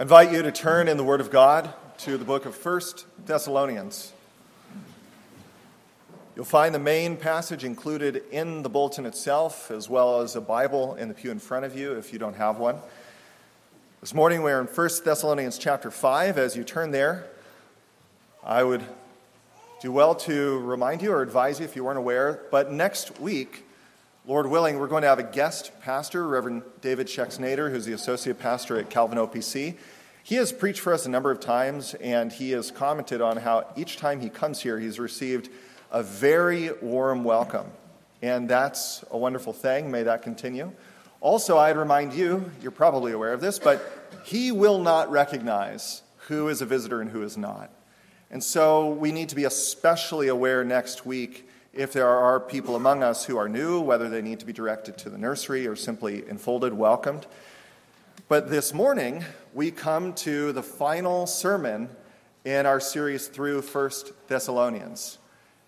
I invite you to turn in the Word of God to the book of 1 Thessalonians. You'll find the main passage included in the bulletin itself, as well as a Bible in the pew in front of you if you don't have one. This morning we're in 1 Thessalonians chapter 5. As you turn there, I would do well to remind you or advise you if you weren't aware, but next week, Lord willing, we're going to have a guest pastor, Reverend David Schexnayder, who's the associate pastor at Calvin OPC. He has preached for us a number of times, and he has commented on how each time he comes here, he's received a very warm welcome. And that's a wonderful thing. May that continue. Also, I'd remind you, you're probably aware of this, but he will not recognize who is a visitor and who is not. And so we need to be especially aware next week if there are people among us who are new, whether they need to be directed to the nursery or simply enfolded, welcomed. But this morning, we come to the final sermon in our series through First Thessalonians.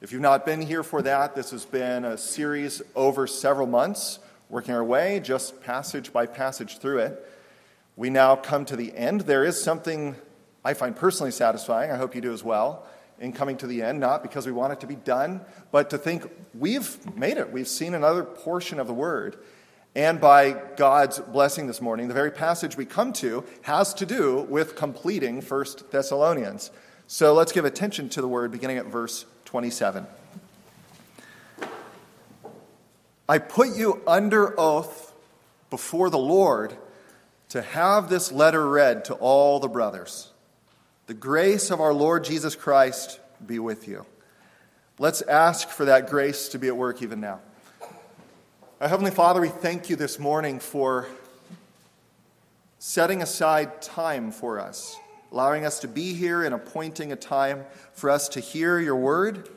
If you've not been here for that, this has been a series over several months, working our way just passage by passage through it. We now come to the end. There is something I find personally satisfying, I hope you do as well, in coming to the end, not because we want it to be done, but to think we've made it. We've seen another portion of the Word. And by God's blessing this morning, the very passage we come to has to do with completing 1 Thessalonians. So let's give attention to the Word beginning at verse 27. I put you under oath before the Lord to have this letter read to all the brothers. The grace of our Lord Jesus Christ be with you. Let's ask for that grace to be at work even now. Our Heavenly Father, we thank you this morning for setting aside time for us, allowing us to be here and appointing a time for us to hear your word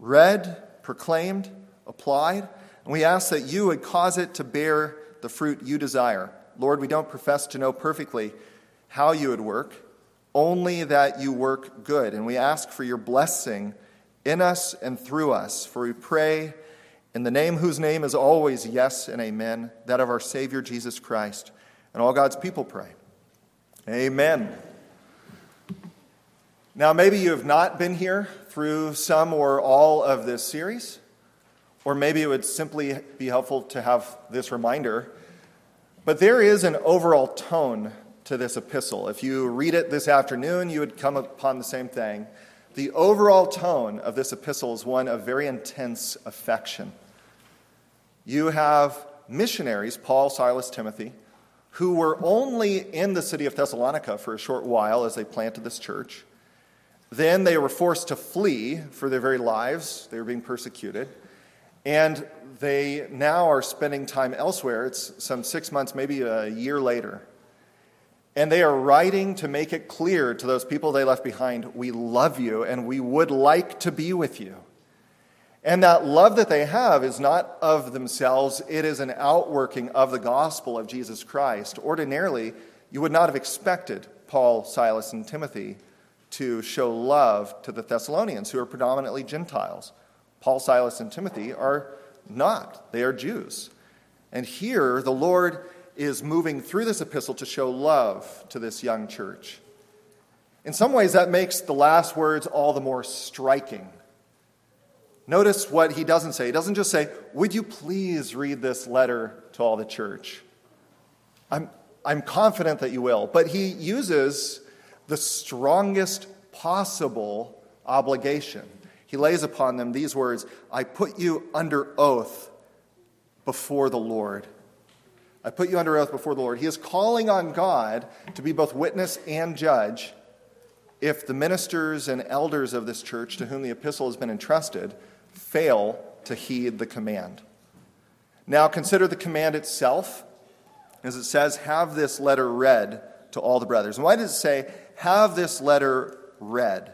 read, proclaimed, applied. And we ask that you would cause it to bear the fruit you desire. Lord, we don't profess to know perfectly how you would work only that you work good. And we ask for your blessing in us and through us. For we pray in the name whose name is always yes and amen, that of our Savior Jesus Christ. And all God's people pray. Amen. Now, maybe you have not been here through some or all of this series, or maybe it would simply be helpful to have this reminder. But there is an overall tone to this epistle. If you read it this afternoon, you would come upon the same thing. The overall tone of this epistle is one of very intense affection. You have missionaries, Paul, Silas, Timothy, who were only in the city of Thessalonica for a short while as they planted this church. Then they were forced to flee for their very lives. They were being persecuted. And they now are spending time elsewhere. It's some six months, maybe a year later. And they are writing to make it clear to those people they left behind we love you and we would like to be with you. And that love that they have is not of themselves, it is an outworking of the gospel of Jesus Christ. Ordinarily, you would not have expected Paul, Silas, and Timothy to show love to the Thessalonians, who are predominantly Gentiles. Paul, Silas, and Timothy are not, they are Jews. And here, the Lord is moving through this epistle to show love to this young church. In some ways, that makes the last words all the more striking. Notice what he doesn't say. He doesn't just say, Would you please read this letter to all the church? I'm, I'm confident that you will. But he uses the strongest possible obligation. He lays upon them these words I put you under oath before the Lord. I put you under oath before the Lord. He is calling on God to be both witness and judge if the ministers and elders of this church to whom the epistle has been entrusted fail to heed the command. Now, consider the command itself, as it says, have this letter read to all the brothers. And why does it say, have this letter read?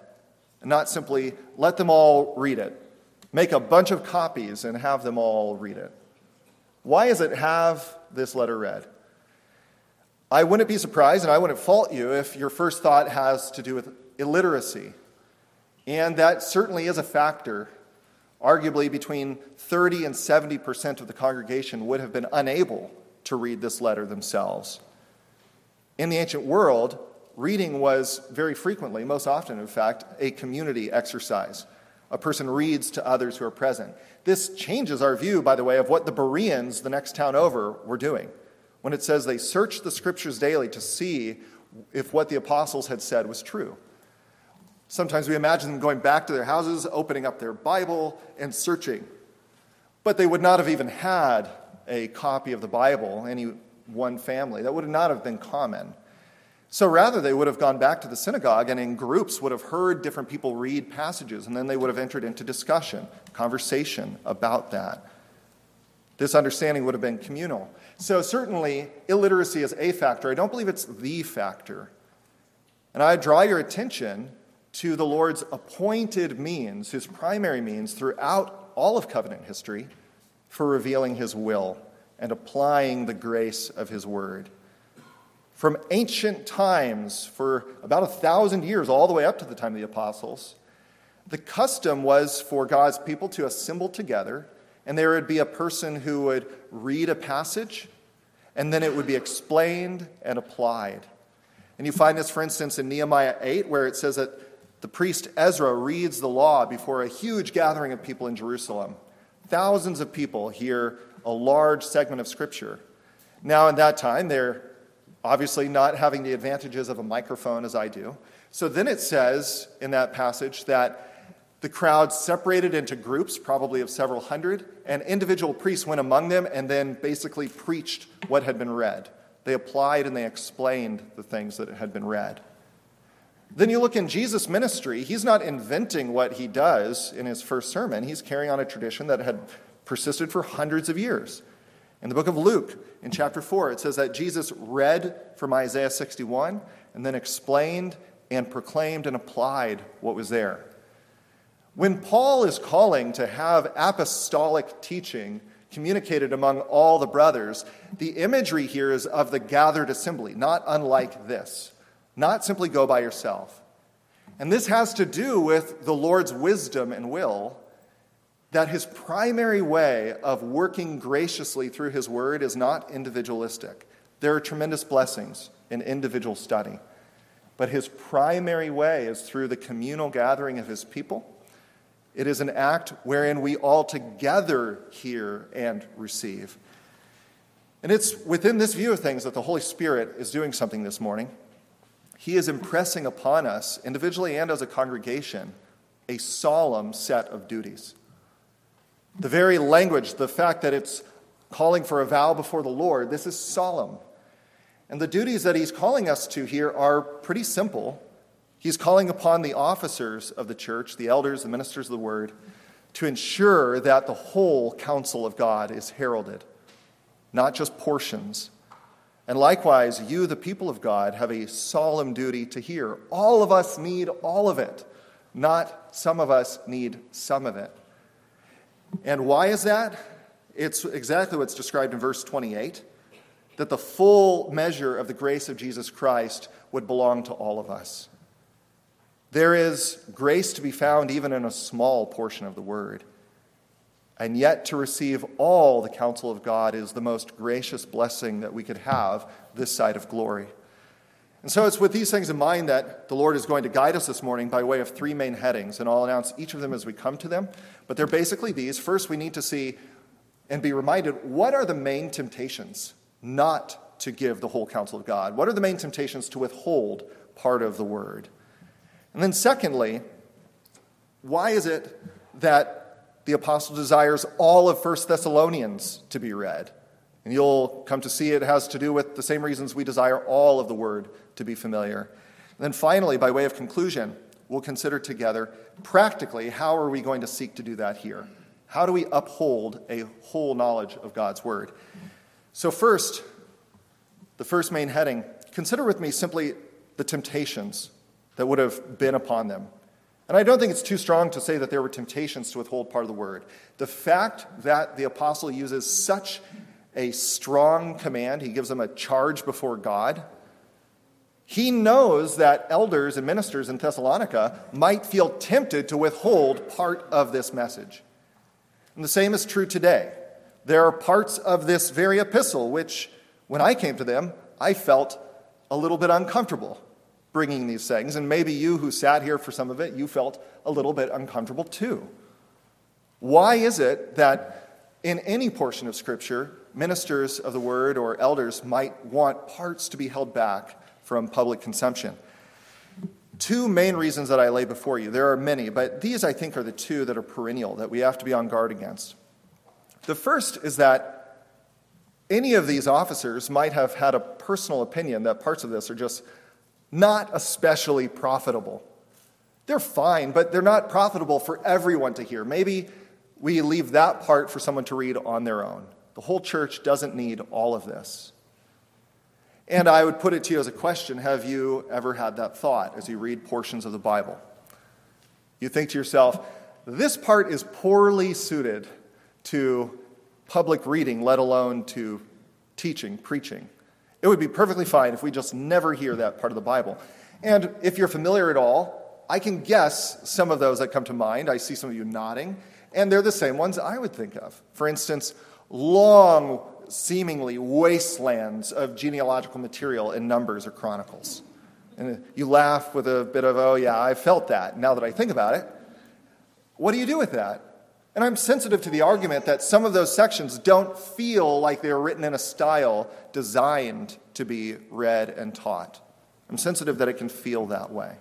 And not simply, let them all read it. Make a bunch of copies and have them all read it. Why is it have this letter read. I wouldn't be surprised and I wouldn't fault you if your first thought has to do with illiteracy. And that certainly is a factor. Arguably, between 30 and 70% of the congregation would have been unable to read this letter themselves. In the ancient world, reading was very frequently, most often, in fact, a community exercise. A person reads to others who are present. This changes our view, by the way, of what the Bereans, the next town over, were doing. When it says they searched the scriptures daily to see if what the apostles had said was true. Sometimes we imagine them going back to their houses, opening up their Bible, and searching. But they would not have even had a copy of the Bible, any one family. That would not have been common. So rather, they would have gone back to the synagogue and in groups would have heard different people read passages, and then they would have entered into discussion, conversation about that. This understanding would have been communal. So, certainly, illiteracy is a factor. I don't believe it's the factor. And I draw your attention to the Lord's appointed means, his primary means throughout all of covenant history for revealing his will and applying the grace of his word. From ancient times, for about a thousand years, all the way up to the time of the apostles, the custom was for God's people to assemble together, and there would be a person who would read a passage, and then it would be explained and applied. And you find this, for instance, in Nehemiah 8, where it says that the priest Ezra reads the law before a huge gathering of people in Jerusalem. Thousands of people hear a large segment of Scripture. Now, in that time, they're obviously not having the advantages of a microphone as I do. So then it says in that passage that the crowd separated into groups, probably of several hundred, and individual priests went among them and then basically preached what had been read. They applied and they explained the things that had been read. Then you look in Jesus' ministry, he's not inventing what he does in his first sermon. He's carrying on a tradition that had persisted for hundreds of years. In the book of Luke, in chapter 4, it says that Jesus read from Isaiah 61 and then explained and proclaimed and applied what was there. When Paul is calling to have apostolic teaching communicated among all the brothers, the imagery here is of the gathered assembly, not unlike this not simply go by yourself. And this has to do with the Lord's wisdom and will that his primary way of working graciously through his word is not individualistic. There are tremendous blessings in individual study, but his primary way is through the communal gathering of his people. It is an act wherein we all together hear and receive. And it's within this view of things that the Holy Spirit is doing something this morning. He is impressing upon us, individually and as a congregation, a solemn set of duties. The very language, the fact that it's calling for a vow before the Lord, this is solemn. And the duties that he's calling us to here are pretty simple. He's calling upon the officers of the church, the elders, the ministers of the word, to ensure that the whole counsel of God is heralded, not just portions. And likewise, you, the people of God, have a solemn duty to hear. All of us need all of it, not some of us need some of it. And why is that? It's exactly what's described in verse 28 that the full measure of the grace of Jesus Christ would belong to all of us. There is grace to be found even in a small portion of the word. And yet, to receive all the counsel of God is the most gracious blessing that we could have this side of glory. And so, it's with these things in mind that the Lord is going to guide us this morning by way of three main headings, and I'll announce each of them as we come to them. But they're basically these. First, we need to see and be reminded what are the main temptations not to give the whole counsel of God? What are the main temptations to withhold part of the word? And then, secondly, why is it that the apostle desires all of 1 Thessalonians to be read. And you'll come to see it has to do with the same reasons we desire all of the word to be familiar. And then finally, by way of conclusion, we'll consider together practically how are we going to seek to do that here? How do we uphold a whole knowledge of God's word? So, first, the first main heading consider with me simply the temptations that would have been upon them. And I don't think it's too strong to say that there were temptations to withhold part of the word. The fact that the apostle uses such a strong command, he gives them a charge before God. He knows that elders and ministers in Thessalonica might feel tempted to withhold part of this message. And the same is true today. There are parts of this very epistle which, when I came to them, I felt a little bit uncomfortable bringing these things. And maybe you who sat here for some of it, you felt a little bit uncomfortable too. Why is it that in any portion of Scripture, ministers of the word or elders might want parts to be held back from public consumption? Two main reasons that I lay before you. There are many, but these I think are the two that are perennial that we have to be on guard against. The first is that any of these officers might have had a personal opinion that parts of this are just not especially profitable. They're fine, but they're not profitable for everyone to hear. Maybe we leave that part for someone to read on their own. The whole church doesn't need all of this. And I would put it to you as a question Have you ever had that thought as you read portions of the Bible? You think to yourself, this part is poorly suited to public reading, let alone to teaching, preaching. It would be perfectly fine if we just never hear that part of the Bible. And if you're familiar at all, I can guess some of those that come to mind. I see some of you nodding, and they're the same ones I would think of. For instance, long, seemingly wastelands of genealogical material in Numbers or Chronicles. And you laugh with a bit of, oh, yeah, I felt that now that I think about it. What do you do with that? And I'm sensitive to the argument that some of those sections don't feel like they're written in a style designed to be read and taught. I'm sensitive that it can feel that way.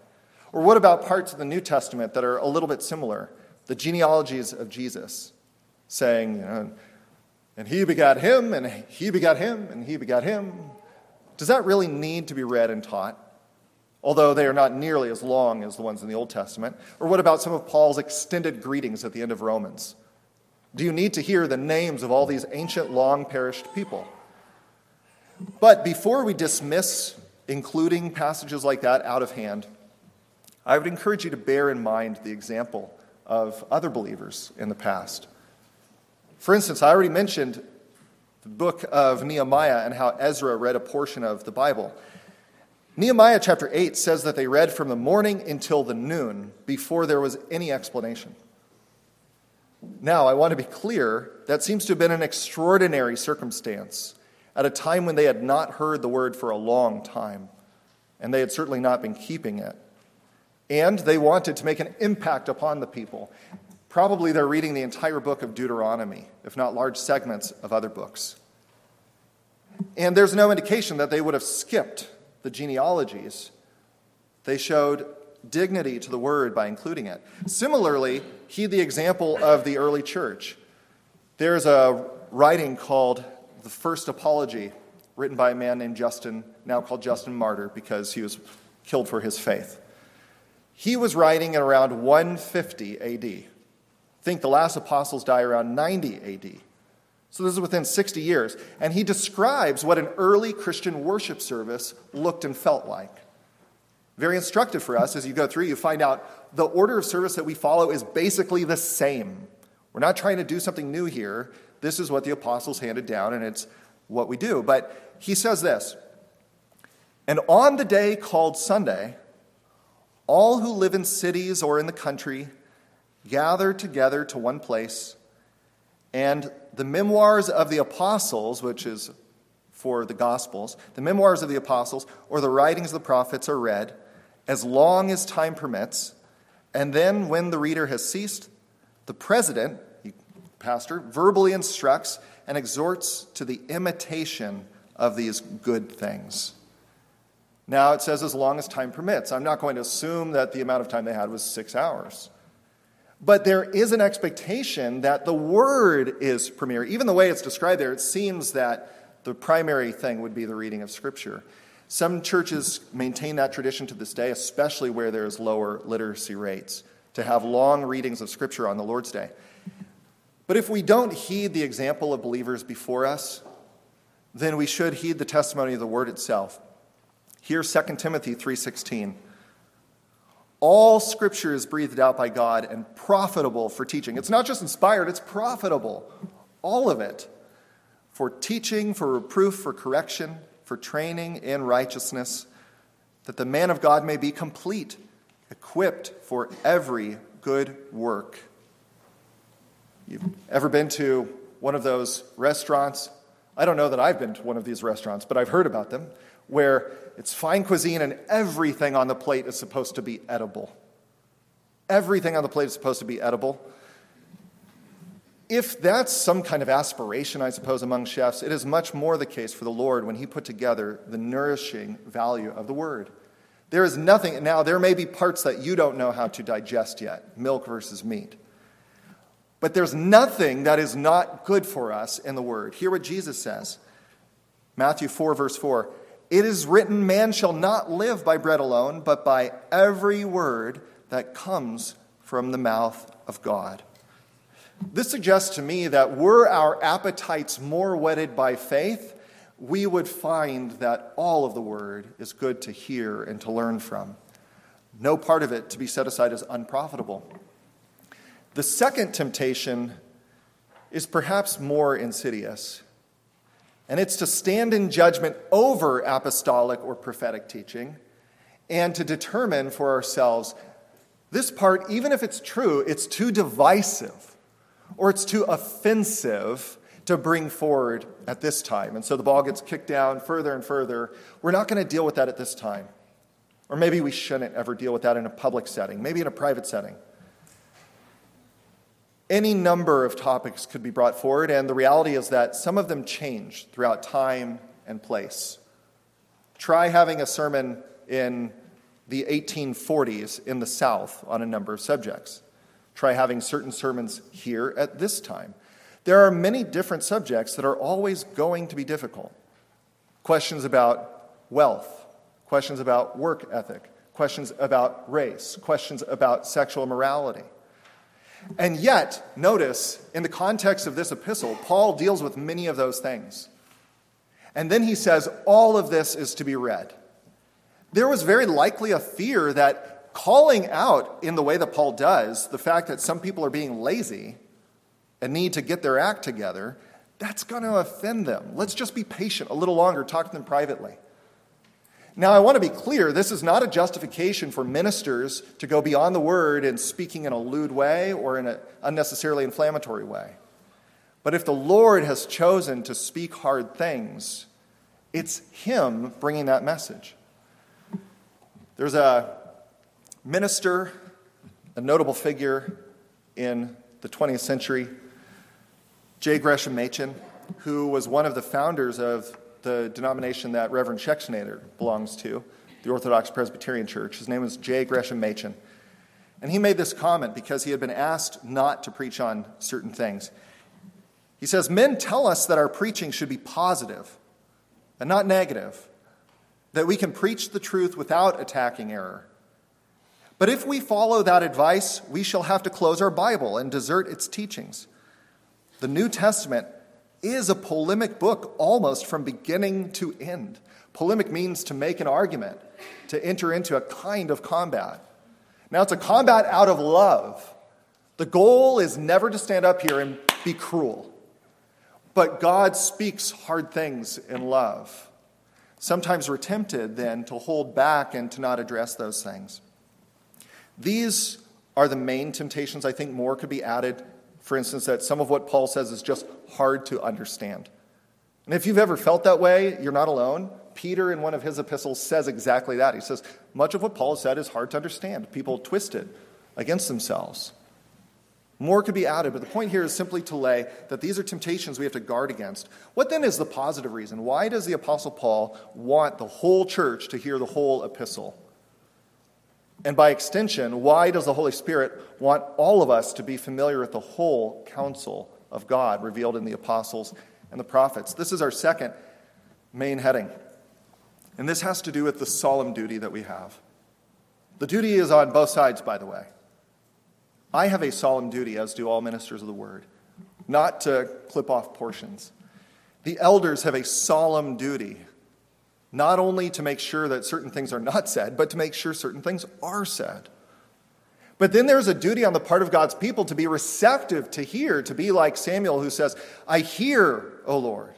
Or what about parts of the New Testament that are a little bit similar? The genealogies of Jesus, saying, you know, and he begat him, and he begat him, and he begat him. Does that really need to be read and taught? although they are not nearly as long as the ones in the Old Testament? Or what about some of Paul's extended greetings at the end of Romans? Do you need to hear the names of all these ancient, long perished people? But before we dismiss including passages like that out of hand, I would encourage you to bear in mind the example of other believers in the past. For instance, I already mentioned the book of Nehemiah and how Ezra read a portion of the Bible. Nehemiah chapter 8 says that they read from the morning until the noon before there was any explanation. Now, I want to be clear, that seems to have been an extraordinary circumstance at a time when they had not heard the word for a long time, and they had certainly not been keeping it. And they wanted to make an impact upon the people. Probably they're reading the entire book of Deuteronomy, if not large segments of other books. And there's no indication that they would have skipped the genealogies, they showed dignity to the word by including it. Similarly, heed the example of the early church. There's a writing called The First Apology, written by a man named Justin, now called Justin Martyr because he was killed for his faith. He was writing at around 150 AD. I Think the last apostles die around 90 AD. So this is within 60 years. And he describes what an early Christian worship service looked and felt like. Very instructive for us as you go through, you find out the order of service that we follow is basically the same. We're not trying to do something new here. This is what the apostles handed down, and it's what we do. But he says this And on the day called Sunday, all who live in cities or in the country gather together to one place and the memoirs of the apostles, which is for the Gospels, the memoirs of the apostles or the writings of the prophets are read as long as time permits. And then, when the reader has ceased, the president, pastor, verbally instructs and exhorts to the imitation of these good things. Now, it says as long as time permits. I'm not going to assume that the amount of time they had was six hours. But there is an expectation that the word is premier. Even the way it's described there, it seems that the primary thing would be the reading of Scripture. Some churches maintain that tradition to this day, especially where there's lower literacy rates, to have long readings of Scripture on the Lord's Day. But if we don't heed the example of believers before us, then we should heed the testimony of the word itself. Here 2 Timothy 3:16. All scripture is breathed out by God and profitable for teaching. It's not just inspired, it's profitable. All of it. For teaching, for reproof, for correction, for training in righteousness, that the man of God may be complete, equipped for every good work. You've ever been to one of those restaurants? I don't know that I've been to one of these restaurants, but I've heard about them, where it's fine cuisine and everything on the plate is supposed to be edible. Everything on the plate is supposed to be edible. If that's some kind of aspiration, I suppose, among chefs, it is much more the case for the Lord when He put together the nourishing value of the Word. There is nothing, now, there may be parts that you don't know how to digest yet milk versus meat. But there's nothing that is not good for us in the Word. Hear what Jesus says Matthew 4, verse 4 It is written, Man shall not live by bread alone, but by every word that comes from the mouth of God. This suggests to me that were our appetites more whetted by faith, we would find that all of the word is good to hear and to learn from. No part of it to be set aside as unprofitable. The second temptation is perhaps more insidious, and it's to stand in judgment over apostolic or prophetic teaching and to determine for ourselves this part, even if it's true, it's too divisive or it's too offensive to bring forward at this time. And so the ball gets kicked down further and further. We're not going to deal with that at this time. Or maybe we shouldn't ever deal with that in a public setting, maybe in a private setting. Any number of topics could be brought forward, and the reality is that some of them change throughout time and place. Try having a sermon in the 1840s in the South on a number of subjects. Try having certain sermons here at this time. There are many different subjects that are always going to be difficult. Questions about wealth, questions about work ethic, questions about race, questions about sexual morality. And yet, notice, in the context of this epistle, Paul deals with many of those things. And then he says, all of this is to be read. There was very likely a fear that calling out in the way that Paul does the fact that some people are being lazy and need to get their act together, that's going to offend them. Let's just be patient a little longer, talk to them privately. Now, I want to be clear this is not a justification for ministers to go beyond the word in speaking in a lewd way or in an unnecessarily inflammatory way. But if the Lord has chosen to speak hard things, it's Him bringing that message. There's a minister, a notable figure in the 20th century, J. Gresham Machen, who was one of the founders of the denomination that Reverend Schexnayder belongs to, the Orthodox Presbyterian Church. His name was J. Gresham Machen. And he made this comment because he had been asked not to preach on certain things. He says, Men tell us that our preaching should be positive and not negative, that we can preach the truth without attacking error. But if we follow that advice, we shall have to close our Bible and desert its teachings. The New Testament is a polemic book almost from beginning to end. Polemic means to make an argument, to enter into a kind of combat. Now, it's a combat out of love. The goal is never to stand up here and be cruel. But God speaks hard things in love. Sometimes we're tempted then to hold back and to not address those things. These are the main temptations. I think more could be added. For instance, that some of what Paul says is just hard to understand. And if you've ever felt that way, you're not alone. Peter, in one of his epistles, says exactly that. He says, Much of what Paul said is hard to understand. People twist it against themselves. More could be added, but the point here is simply to lay that these are temptations we have to guard against. What then is the positive reason? Why does the Apostle Paul want the whole church to hear the whole epistle? And by extension, why does the Holy Spirit want all of us to be familiar with the whole counsel of God revealed in the apostles and the prophets? This is our second main heading. And this has to do with the solemn duty that we have. The duty is on both sides, by the way. I have a solemn duty, as do all ministers of the word, not to clip off portions. The elders have a solemn duty not only to make sure that certain things are not said, but to make sure certain things are said. But then there's a duty on the part of God's people to be receptive to hear, to be like Samuel who says, I hear, O Lord.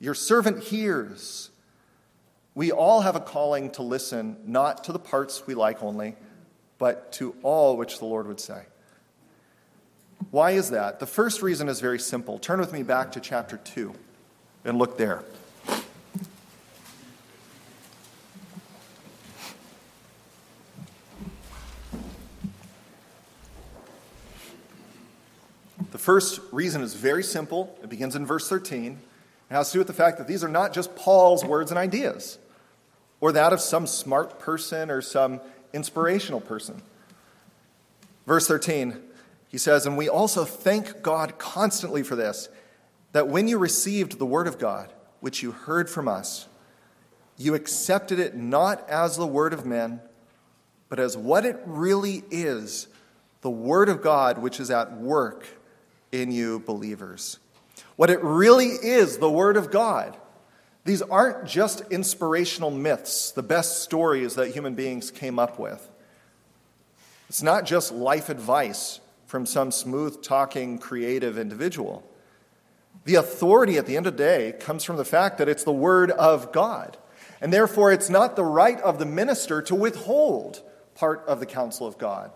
Your servant hears. We all have a calling to listen, not to the parts we like only, but to all which the Lord would say. Why is that? The first reason is very simple. Turn with me back to chapter 2 and look there. The first reason is very simple. It begins in verse 13. It has to do with the fact that these are not just Paul's words and ideas, or that of some smart person or some inspirational person. Verse 13, he says, And we also thank God constantly for this, that when you received the word of God, which you heard from us, you accepted it not as the word of men, but as what it really is the word of God, which is at work in you believers. What it really is, the word of God. These aren't just inspirational myths, the best stories that human beings came up with. It's not just life advice from some smooth talking, creative individual. The authority at the end of the day comes from the fact that it's the Word of God. And therefore, it's not the right of the minister to withhold part of the counsel of God,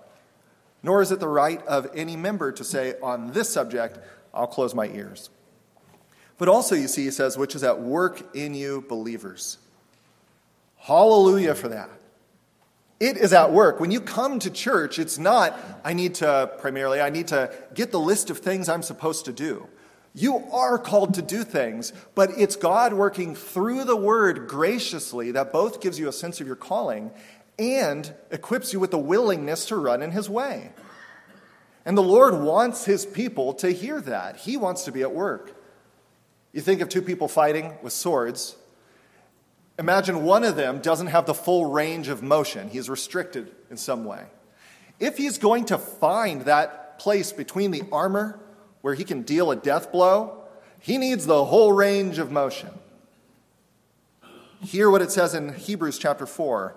nor is it the right of any member to say, on this subject, I'll close my ears. But also, you see, he says, which is at work in you believers. Hallelujah for that. It is at work. When you come to church, it's not, I need to, primarily, I need to get the list of things I'm supposed to do. You are called to do things, but it's God working through the word graciously that both gives you a sense of your calling and equips you with the willingness to run in his way. And the Lord wants his people to hear that. He wants to be at work. You think of two people fighting with swords, Imagine one of them doesn't have the full range of motion, he's restricted in some way. If he's going to find that place between the armor where he can deal a death blow, he needs the whole range of motion. Hear what it says in Hebrews chapter 4,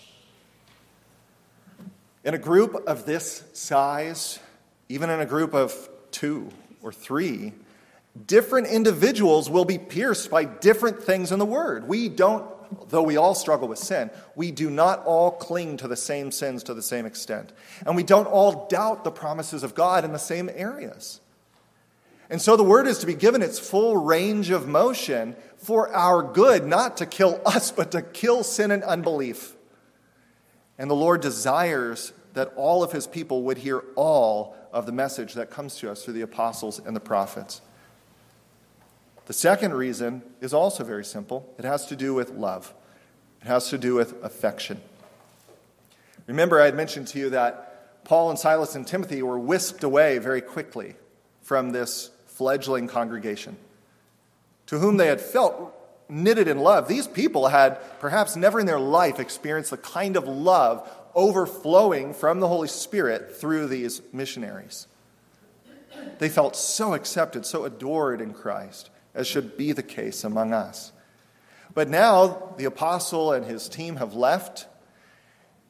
In a group of this size, even in a group of two or three, different individuals will be pierced by different things in the Word. We don't, though we all struggle with sin, we do not all cling to the same sins to the same extent. And we don't all doubt the promises of God in the same areas. And so the Word is to be given its full range of motion for our good, not to kill us, but to kill sin and unbelief. And the Lord desires that all of His people would hear all of the message that comes to us through the apostles and the prophets. The second reason is also very simple it has to do with love, it has to do with affection. Remember, I had mentioned to you that Paul and Silas and Timothy were whisked away very quickly from this fledgling congregation to whom they had felt knitted in love. These people had perhaps never in their life experienced the kind of love overflowing from the Holy Spirit through these missionaries. They felt so accepted, so adored in Christ as should be the case among us. But now the apostle and his team have left,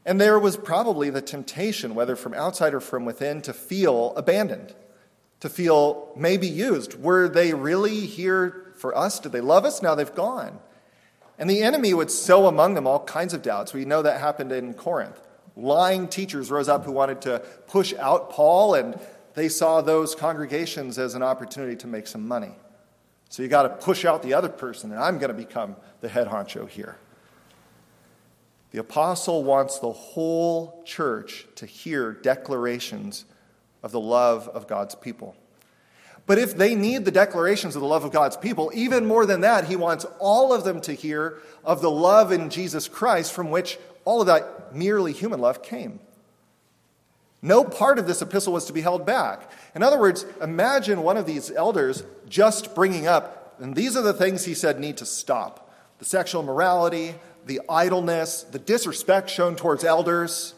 and there was probably the temptation, whether from outside or from within, to feel abandoned, to feel maybe used. Were they really here for us? Did they love us? Now they've gone. And the enemy would sow among them all kinds of doubts. We know that happened in Corinth. Lying teachers rose up who wanted to push out Paul, and they saw those congregations as an opportunity to make some money. So you got to push out the other person, and I'm going to become the head honcho here. The apostle wants the whole church to hear declarations of the love of God's people. But if they need the declarations of the love of God's people, even more than that, he wants all of them to hear of the love in Jesus Christ from which all of that merely human love came. No part of this epistle was to be held back. In other words, imagine one of these elders just bringing up, and these are the things he said need to stop the sexual morality, the idleness, the disrespect shown towards elders.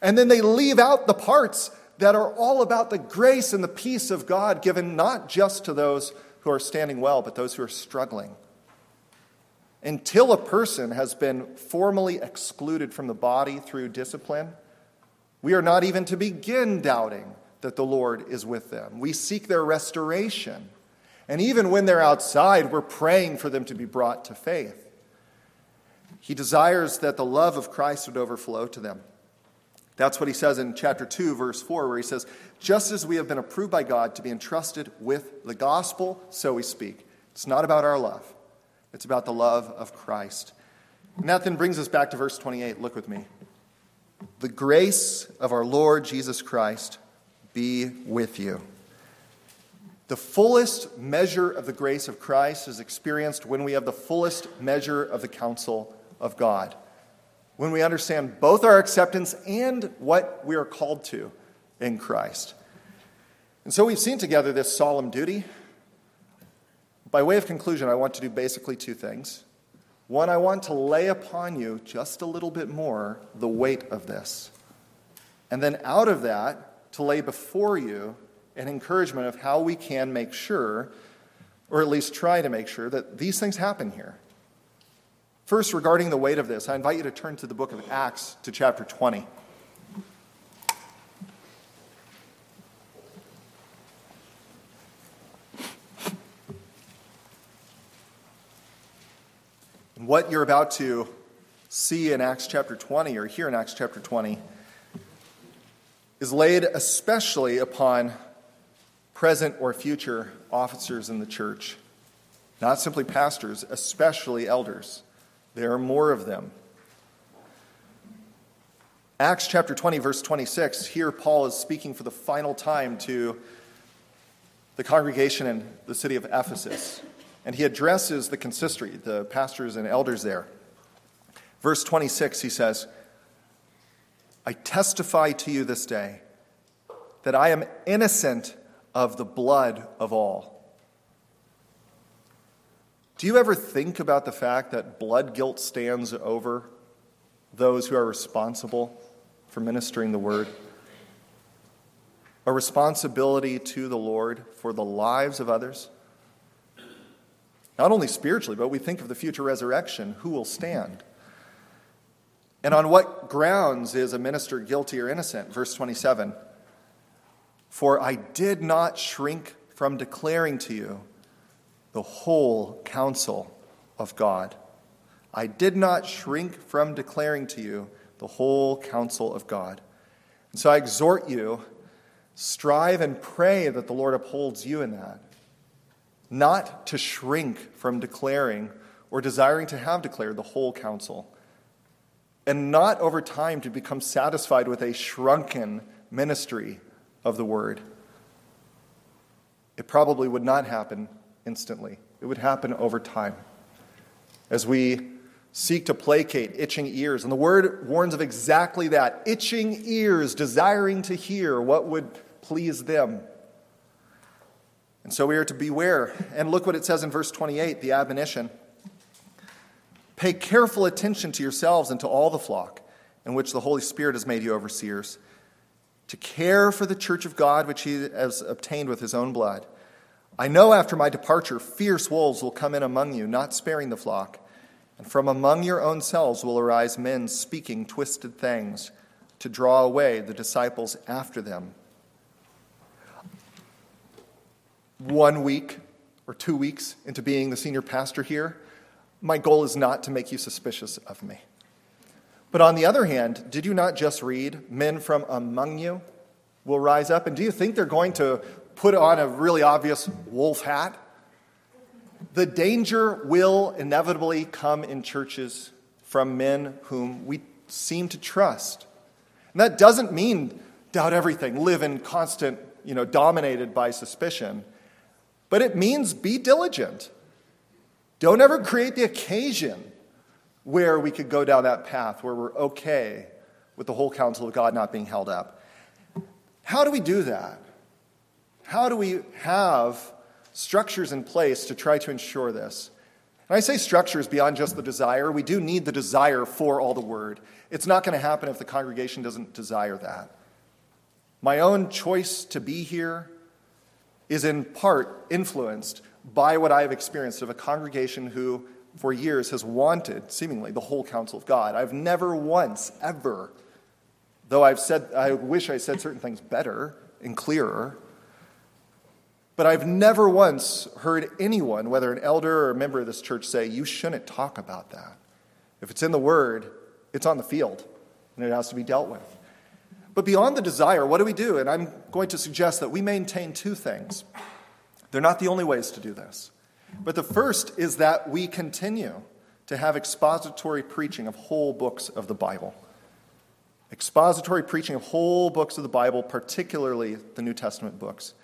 And then they leave out the parts that are all about the grace and the peace of God given not just to those who are standing well, but those who are struggling. Until a person has been formally excluded from the body through discipline, we are not even to begin doubting that the Lord is with them. We seek their restoration. And even when they're outside, we're praying for them to be brought to faith. He desires that the love of Christ would overflow to them. That's what he says in chapter 2, verse 4, where he says, Just as we have been approved by God to be entrusted with the gospel, so we speak. It's not about our love, it's about the love of Christ. And that then brings us back to verse 28. Look with me. The grace of our Lord Jesus Christ be with you. The fullest measure of the grace of Christ is experienced when we have the fullest measure of the counsel of God. When we understand both our acceptance and what we are called to in Christ. And so we've seen together this solemn duty. By way of conclusion, I want to do basically two things. One, I want to lay upon you just a little bit more the weight of this. And then out of that, to lay before you an encouragement of how we can make sure, or at least try to make sure, that these things happen here. First, regarding the weight of this, I invite you to turn to the book of Acts to chapter 20. And what you're about to see in Acts chapter 20 or hear in Acts chapter 20 is laid especially upon present or future officers in the church, not simply pastors, especially elders. There are more of them. Acts chapter 20, verse 26, here Paul is speaking for the final time to the congregation in the city of Ephesus. And he addresses the consistory, the pastors and elders there. Verse 26, he says, I testify to you this day that I am innocent of the blood of all. Do you ever think about the fact that blood guilt stands over those who are responsible for ministering the word? A responsibility to the Lord for the lives of others? Not only spiritually, but we think of the future resurrection who will stand? And on what grounds is a minister guilty or innocent? Verse 27 For I did not shrink from declaring to you the whole counsel of God. I did not shrink from declaring to you the whole counsel of God. And so I exhort you, strive and pray that the Lord upholds you in that. Not to shrink from declaring or desiring to have declared the whole counsel. And not over time to become satisfied with a shrunken ministry of the word. It probably would not happen instantly, it would happen over time. As we seek to placate itching ears, and the word warns of exactly that itching ears, desiring to hear what would please them. And so we are to beware. And look what it says in verse 28, the admonition. Pay careful attention to yourselves and to all the flock in which the Holy Spirit has made you overseers, to care for the church of God which he has obtained with his own blood. I know after my departure, fierce wolves will come in among you, not sparing the flock. And from among your own selves will arise men speaking twisted things to draw away the disciples after them. One week or two weeks into being the senior pastor here, my goal is not to make you suspicious of me. But on the other hand, did you not just read, men from among you will rise up? And do you think they're going to put on a really obvious wolf hat. The danger will inevitably come in churches from men whom we seem to trust. And that doesn't mean doubt everything, live in constant, you know, dominated by suspicion. But it means be diligent. Don't ever create the occasion where we could go down that path where we're okay with the whole counsel of God not being held up. How do we do that? How do we have structures in place to try to ensure this? And I say structures beyond just the desire. We do need the desire for all the word. It's not going to happen if the congregation doesn't desire that. My own choice to be here is in part influenced by what I have experienced of a congregation who, for years, has wanted, seemingly, the whole counsel of God. I've never once, ever, though I've said, I wish I said certain things better and clearer, But I've never once heard anyone, whether an elder or a member of this church, say, you shouldn't talk about that. If it's in the Word, it's on the field, and it has to be dealt with. But beyond the desire, what do we do? And I'm going to suggest that we maintain two things. They're not the only ways to do this. But the first is that we continue to have expository preaching of whole books of the Bible. Expository preaching of whole books of the Bible, particularly the New Testament books.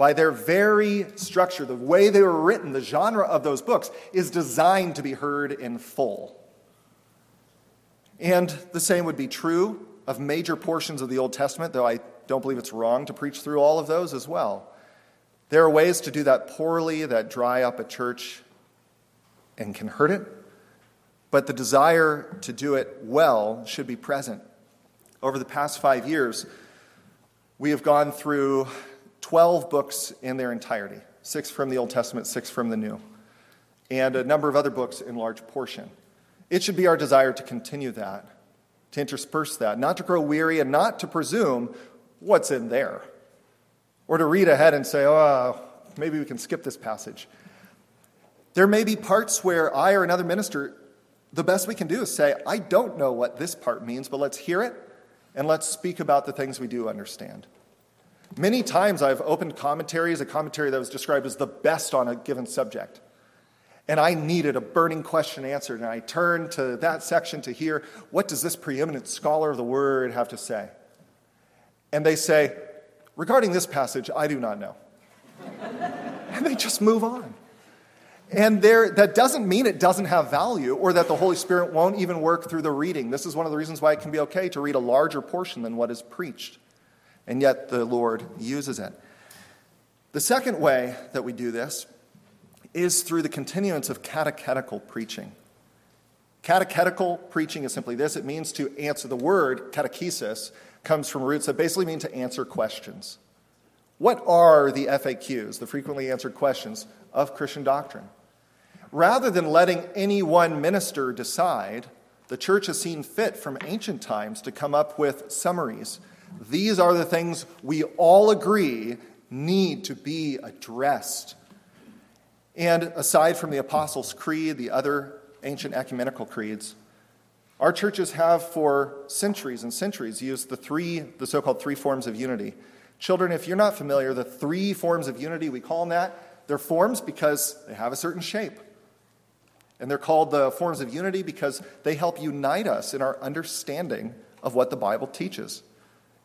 By their very structure, the way they were written, the genre of those books is designed to be heard in full. And the same would be true of major portions of the Old Testament, though I don't believe it's wrong to preach through all of those as well. There are ways to do that poorly that dry up a church and can hurt it, but the desire to do it well should be present. Over the past five years, we have gone through 12 books in their entirety six from the Old Testament, six from the New, and a number of other books in large portion. It should be our desire to continue that, to intersperse that, not to grow weary and not to presume what's in there or to read ahead and say, oh, maybe we can skip this passage. There may be parts where I or another minister, the best we can do is say, I don't know what this part means, but let's hear it and let's speak about the things we do understand. Many times I've opened commentaries, a commentary that was described as the best on a given subject. And I needed a burning question answered, and I turned to that section to hear what does this preeminent scholar of the word have to say? And they say, Regarding this passage, I do not know. and they just move on. And there, that doesn't mean it doesn't have value or that the Holy Spirit won't even work through the reading. This is one of the reasons why it can be okay to read a larger portion than what is preached. And yet the Lord uses it. The second way that we do this is through the continuance of catechetical preaching. Catechetical preaching is simply this it means to answer the word, catechesis, comes from roots that basically mean to answer questions. What are the FAQs, the frequently answered questions of Christian doctrine? Rather than letting any one minister decide, the church has seen fit from ancient times to come up with summaries. These are the things we all agree need to be addressed. And aside from the Apostles' Creed, the other ancient ecumenical creeds, our churches have for centuries and centuries used the three, the so called three forms of unity. Children, if you're not familiar, the three forms of unity, we call them that. They're forms because they have a certain shape. And they're called the forms of unity because they help unite us in our understanding of what the Bible teaches.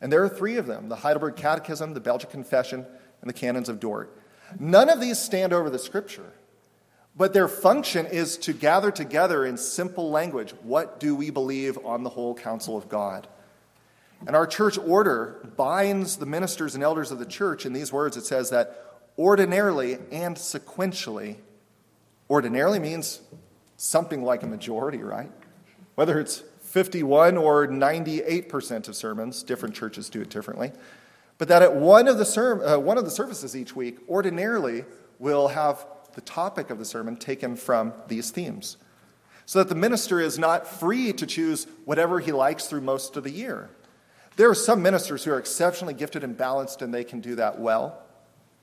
And there are three of them the Heidelberg Catechism, the Belgic Confession, and the Canons of Dort. None of these stand over the Scripture. But their function is to gather together in simple language what do we believe on the whole counsel of God? And our church order binds the ministers and elders of the church in these words. It says that ordinarily and sequentially, ordinarily means something like a majority, right? Whether it's 51 or 98% of sermons, different churches do it differently. But that at one of the, ser- uh, one of the services each week, ordinarily, will have the topic of the sermon taken from these themes. So that the minister is not free to choose whatever he likes through most of the year. There are some ministers who are exceptionally gifted and balanced, and they can do that well.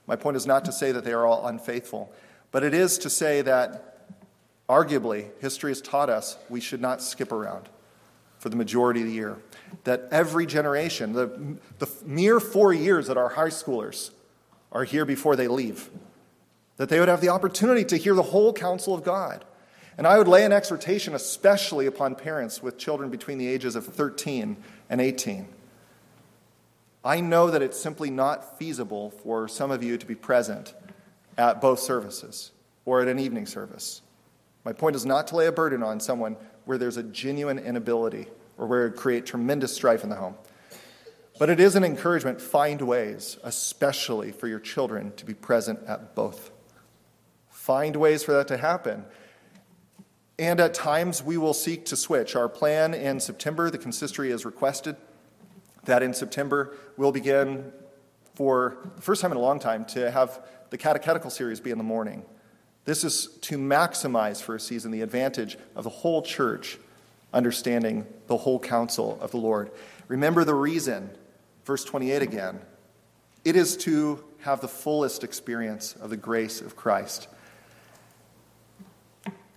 My point is not to say that they are all unfaithful, but it is to say that arguably history has taught us we should not skip around for the majority of the year. That every generation, the, the mere four years that our high schoolers are here before they leave, that they would have the opportunity to hear the whole counsel of God. And I would lay an exhortation especially upon parents with children between the ages of 13 and 18. I know that it's simply not feasible for some of you to be present at both services or at an evening service. My point is not to lay a burden on someone where there's a genuine inability or where it would create tremendous strife in the home. But it is an encouragement find ways, especially for your children, to be present at both. Find ways for that to happen. And at times we will seek to switch. Our plan in September, the consistory has requested that in September we'll begin for the first time in a long time to have the catechetical series be in the morning. This is to maximize for a season the advantage of the whole church understanding the whole counsel of the Lord. Remember the reason, verse 28 again. It is to have the fullest experience of the grace of Christ.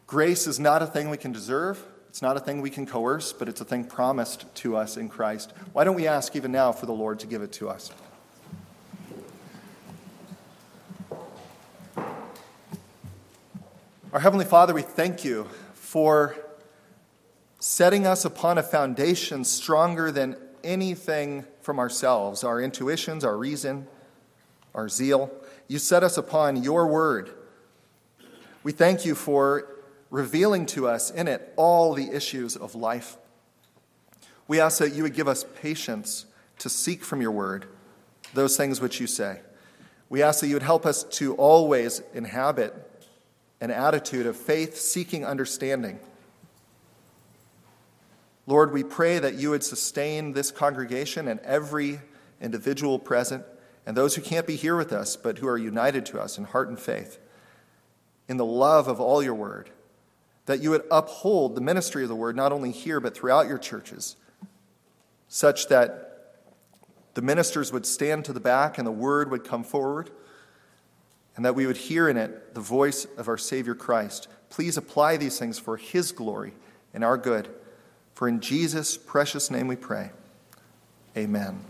Grace is not a thing we can deserve. It's not a thing we can coerce, but it's a thing promised to us in Christ. Why don't we ask even now for the Lord to give it to us? Our Heavenly Father, we thank you for setting us upon a foundation stronger than anything from ourselves, our intuitions, our reason, our zeal. You set us upon your word. We thank you for revealing to us in it all the issues of life. We ask that you would give us patience to seek from your word those things which you say. We ask that you would help us to always inhabit an attitude of faith seeking understanding. Lord, we pray that you would sustain this congregation and every individual present and those who can't be here with us but who are united to us in heart and faith in the love of all your word that you would uphold the ministry of the word not only here but throughout your churches, such that the ministers would stand to the back and the word would come forward, and that we would hear in it the voice of our Savior Christ. Please apply these things for his glory and our good. For in Jesus' precious name we pray. Amen.